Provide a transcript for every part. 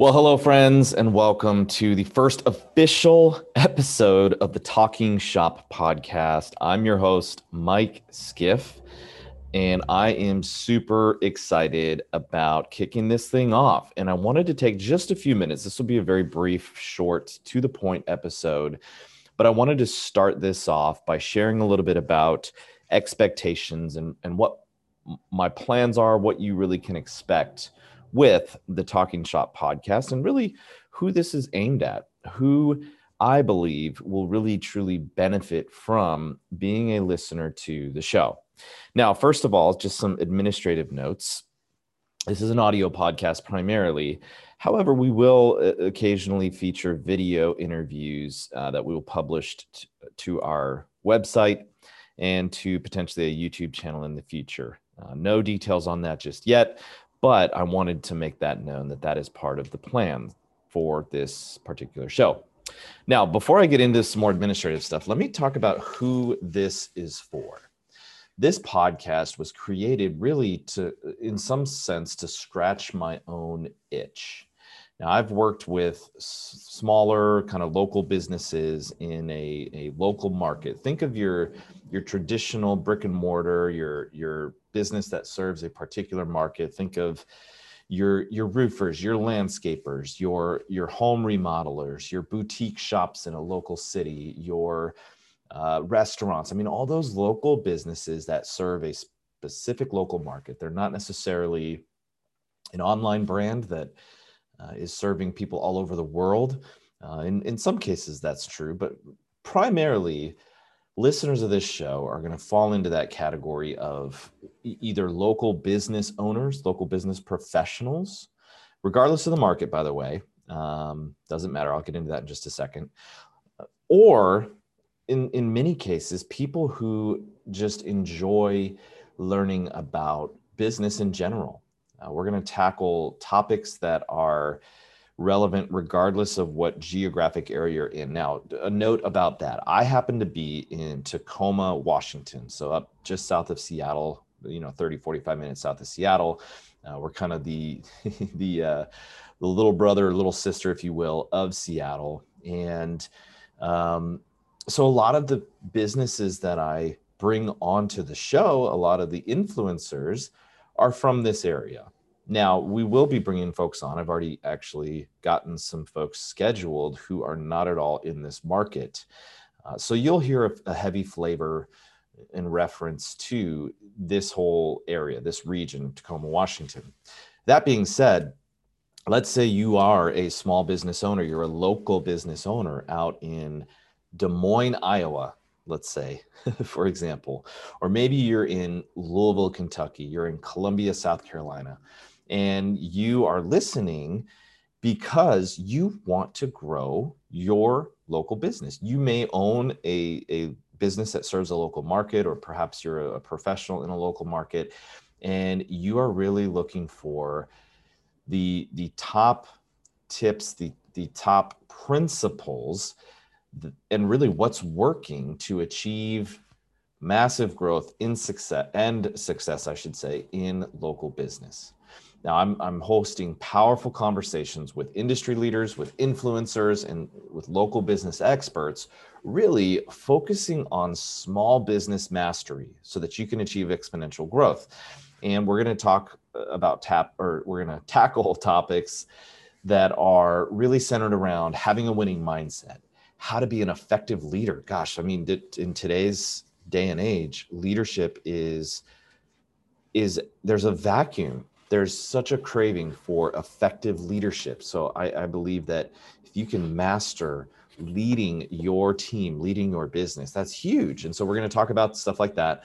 Well, hello, friends, and welcome to the first official episode of the Talking Shop podcast. I'm your host, Mike Skiff, and I am super excited about kicking this thing off. And I wanted to take just a few minutes. This will be a very brief, short, to the point episode, but I wanted to start this off by sharing a little bit about expectations and, and what my plans are, what you really can expect with the Talking Shop podcast and really who this is aimed at, who I believe will really truly benefit from being a listener to the show. Now, first of all, just some administrative notes. This is an audio podcast primarily. However, we will uh, occasionally feature video interviews uh, that we will publish t- to our website and to potentially a YouTube channel in the future. Uh, no details on that just yet, but I wanted to make that known that that is part of the plan for this particular show. Now, before I get into some more administrative stuff, let me talk about who this is for. This podcast was created really to, in some sense, to scratch my own itch. Now, I've worked with smaller, kind of local businesses in a, a local market. Think of your your traditional brick and mortar, your your business that serves a particular market. Think of your your roofers, your landscapers, your your home remodelers, your boutique shops in a local city, your uh, restaurants. I mean, all those local businesses that serve a specific local market. They're not necessarily an online brand that uh, is serving people all over the world. Uh, in in some cases, that's true, but primarily listeners of this show are going to fall into that category of either local business owners, local business professionals, regardless of the market, by the way. Um, doesn't matter. I'll get into that in just a second. Or in, in many cases, people who just enjoy learning about business in general. Uh, we're going to tackle topics that are relevant regardless of what geographic area you're in. Now, a note about that I happen to be in Tacoma, Washington, so up just south of Seattle, you know, 30, 45 minutes south of Seattle. Uh, we're kind of the, the, uh, the little brother, little sister, if you will, of Seattle. And um, so a lot of the businesses that I bring onto the show, a lot of the influencers are from this area. Now, we will be bringing folks on. I've already actually gotten some folks scheduled who are not at all in this market. Uh, so you'll hear a, a, heavy flavor in reference to this whole area, this region, Tacoma, Washington. That being said, let's say you are a small business owner, you're a local business owner out in Des Moines, Iowa, let's say, for example, or maybe you're in Louisville, Kentucky, you're in Columbia, South Carolina and you are listening because you want to grow your local business. You may own a, a business that serves a local market, or perhaps you're a professional in a local market, and you are really looking for the, the top tips, the, the top principles, and really what's working to achieve massive growth in success and success, I should say, in local business. Now, I'm, I'm hosting powerful conversations with industry leaders, with influencers, and with local business experts, really focusing on small business mastery so that you can achieve exponential growth. And we're going to talk uh, about tap, or we're going to tackle topics that are really centered around having a winning mindset, how to be an effective leader. Gosh, I mean, in today's day and age, leadership is is there's a vacuum there's such a craving for effective leadership. So I, I, believe that if you can master leading your team, leading your business, that's huge. And so we're going to talk about stuff like that.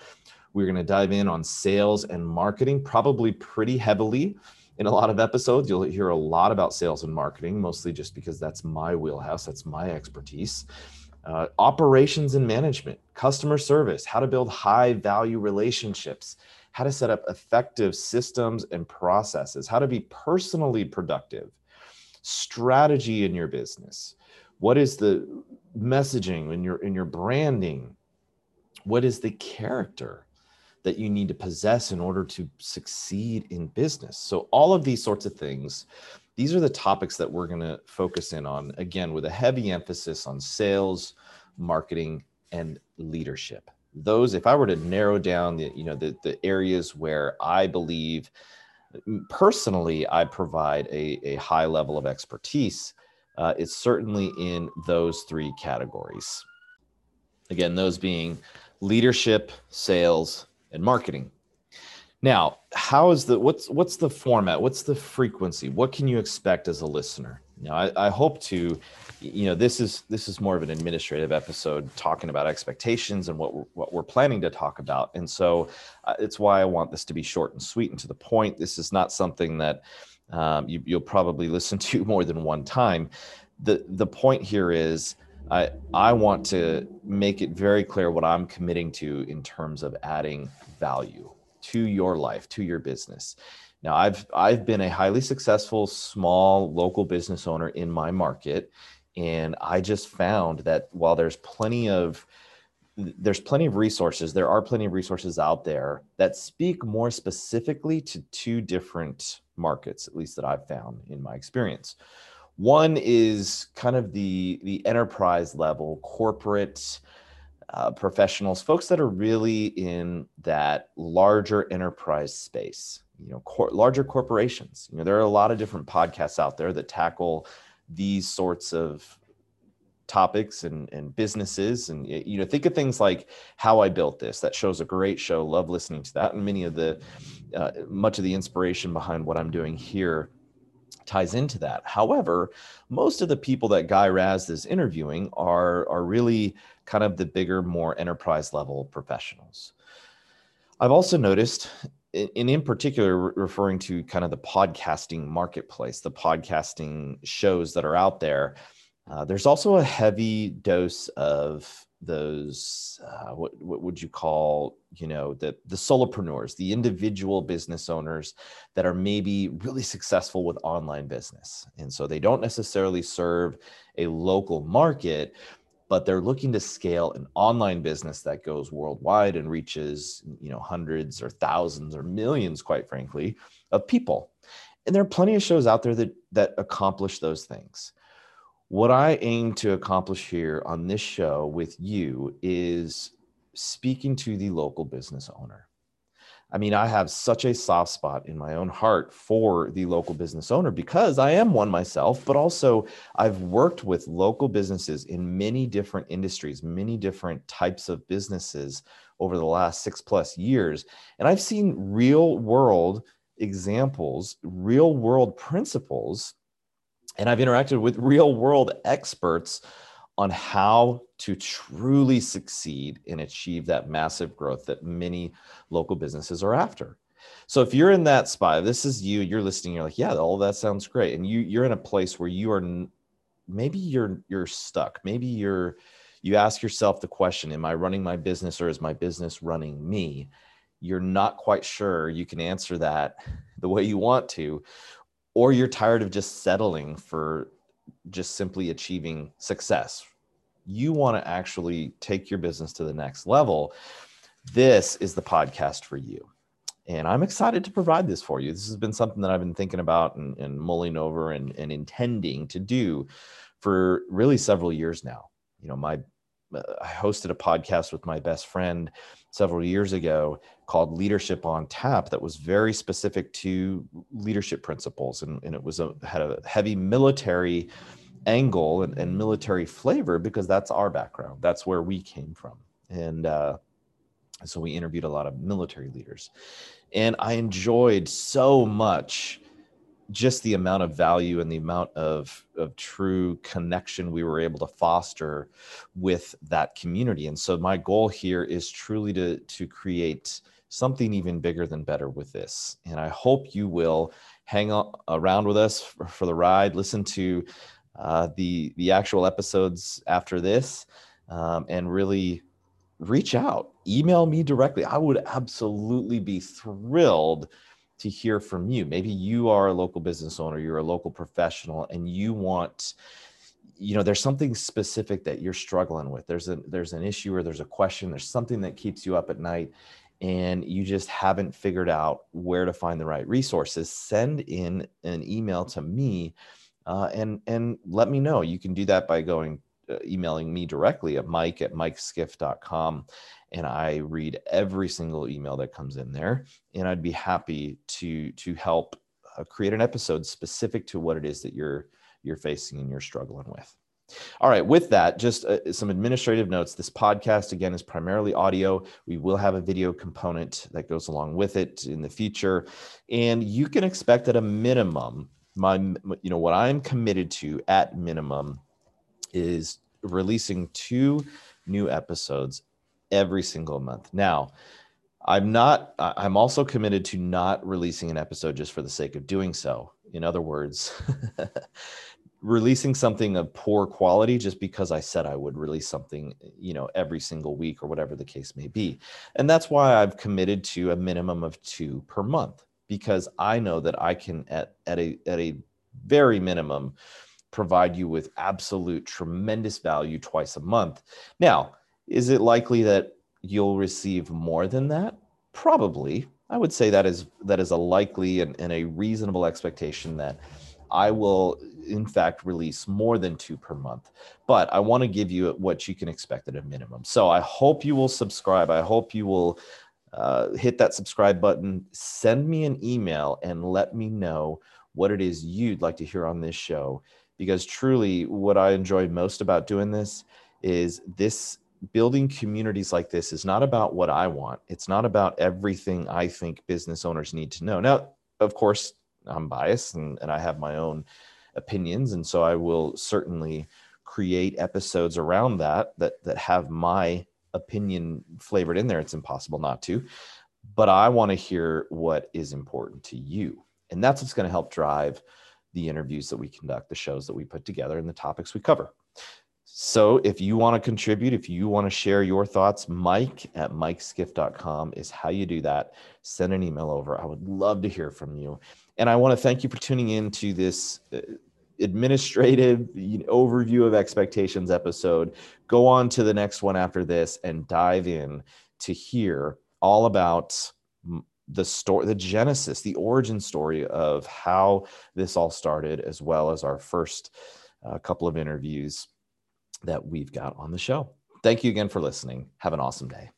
We're going to dive in on sales and marketing, probably pretty heavily in a lot of episodes. You'll hear a lot about sales and marketing, mostly just because that's my wheelhouse, that's my expertise. Uh, operations and management, customer service, how to build high value relationships how to set up effective systems and processes, how to be personally productive, strategy in your business. What is the messaging in your in your branding? What is the character that you need to possess in order to succeed in business? So all of these sorts of things these are the topics that we're going to focus in on again with a heavy emphasis on sales marketing and leadership those if i were to narrow down the you know the, the areas where i believe personally i provide a, a high level of expertise uh, it's certainly in those three categories again those being leadership sales and marketing now, how is the what's what's the format? What's the frequency? What can you expect as a listener? Now, I, I hope to, you know, this is this is more of an administrative episode talking about expectations and what we're, what we're planning to talk about, and so uh, it's why I want this to be short and sweet and to the point. This is not something that um, you, you'll probably listen to more than one time. the The point here is. I, I want to make it very clear what I'm committing to in terms of adding value to your life, to your business. Now, I've I've been a highly successful small local business owner in my market, and I just found that while there's plenty of there's plenty of resources, there are plenty of resources out there that speak more specifically to two different markets, at least that I've found in my experience. One is kind of the the enterprise level, corporate uh, professionals, folks that are really in that larger enterprise space, you know, cor- larger corporations. You know, there are a lot of different podcasts out there that tackle these sorts of topics and, and businesses and you know think of things like how i built this that shows a great show love listening to that and many of the uh, much of the inspiration behind what i'm doing here ties into that. However, most of the people that Guy Raz is interviewing are, are really kind of the bigger, more enterprise level professionals. I've also noticed, and in particular, referring to kind of the podcasting marketplace, the podcasting shows that are out there, uh, there's also a heavy dose of those uh, what what would you call you know the the solopreneurs the individual business owners that are maybe really successful with online business. And so they don't necessarily serve a local market but they're looking to scale an online business that goes worldwide and reaches you know hundreds or thousands or millions quite frankly of people and there are plenty of shows out there that that accomplish those things what I aim to accomplish here on this show with you is speaking to the local business owner. I mean, I have such a soft spot in my own heart for the local business owner because I am one myself, but also I've worked with local businesses in many different industries, many different types of businesses over the last six plus years. And I've seen real world examples, real world principles and I've interacted with real world experts on how to truly succeed and achieve that massive growth that many local businesses are after. So if you're in that spot, this is you, you're listening, you're like, yeah, all that sounds great. And you you're in a place where you are maybe you're you're stuck. Maybe you're you ask yourself the question, am I running my business or is my business running me? You're not quite sure you can answer that the way you want to or you're tired of just settling for just simply achieving success. You want to actually take your business to the next level. This is the podcast for you. And I'm excited to provide this for you. This has been something that I've been thinking about and, and mulling over and, and intending to do for really several years now. You know, my uh, I hosted a podcast with my best friend several years ago called Leadership on Tap that was very specific to leadership principles, and, and it was a had a heavy military angle and, and military flavor because that's our background. That's where we came from, and uh, so we interviewed a lot of military leaders, and I enjoyed so much just the amount of value and the amount of, of true connection we were able to foster with that community. And so my goal here is truly to, to create something even bigger than better with this. And I hope you will hang around with us for, for the ride, listen to uh, the, the actual episodes after this, um, and really reach out, email me directly. I would absolutely be thrilled to hear from you. Maybe you are a local business owner, you're a local professional, and you want, you know, there's something specific that you're struggling with. There's a there's an issue or there's a question, there's something that keeps you up at night. and you just haven't figured out where to find the right resources, send in an email to me uh, and and let me know. You can do that by going uh, emailing me directly at mike at mikeskiff.com and i read every single email that comes in there and i'd be happy to to help uh, create an episode specific to what it is that you're you're facing and you're struggling with all right, with that, just uh, some administrative notes. This podcast, again, is primarily audio. We will have a video component that goes along with it in the future. And you can expect at a minimum, my, you know, what I'm committed to at minimum is releasing two new episodes every single month. Now, I'm not, I'm also committed to not releasing an episode just for the sake of doing so. In other words, releasing something of poor quality just because I said I would release something, you know, every single week or whatever the case may be. And that's why I've committed to a minimum of two per month because I know that I can at, at a at a very minimum provide you with absolute tremendous value twice a month. Now, is it likely that you'll receive more than that? Probably. I would say that is that is a likely and, and a reasonable expectation that I will in fact release more than two per month. But i want to give you what you can expect at a minimum. So i hope you will subscribe. I hope you will uh, hit that subscribe button. Send me an email and let me know what it is you'd like to hear on this show. Because truly what I enjoy most about doing this is this building communities like this is not about what I want. It's not about everything I think business owners need to know. Now, of course, I'm biased and, and I have my own opinions. And so I will certainly create episodes around that that that have my opinion flavored in there. It's impossible not to. But I want to hear what is important to you. And that's what's going to help drive the interviews that we conduct, the shows that we put together, and the topics we cover. So if you want to contribute, if you want to share your thoughts, Mike at mikeskiff.com is how you do that. Send an email over. I would love to hear from you. And I want to thank you for tuning in to this uh, administrative overview of expectations episode. Go on to the next one after this and dive in to hear all about the story, the genesis, the origin story of how this all started, as well as our first uh, couple of interviews that we've got on the show. Thank you again for listening. Have an awesome day.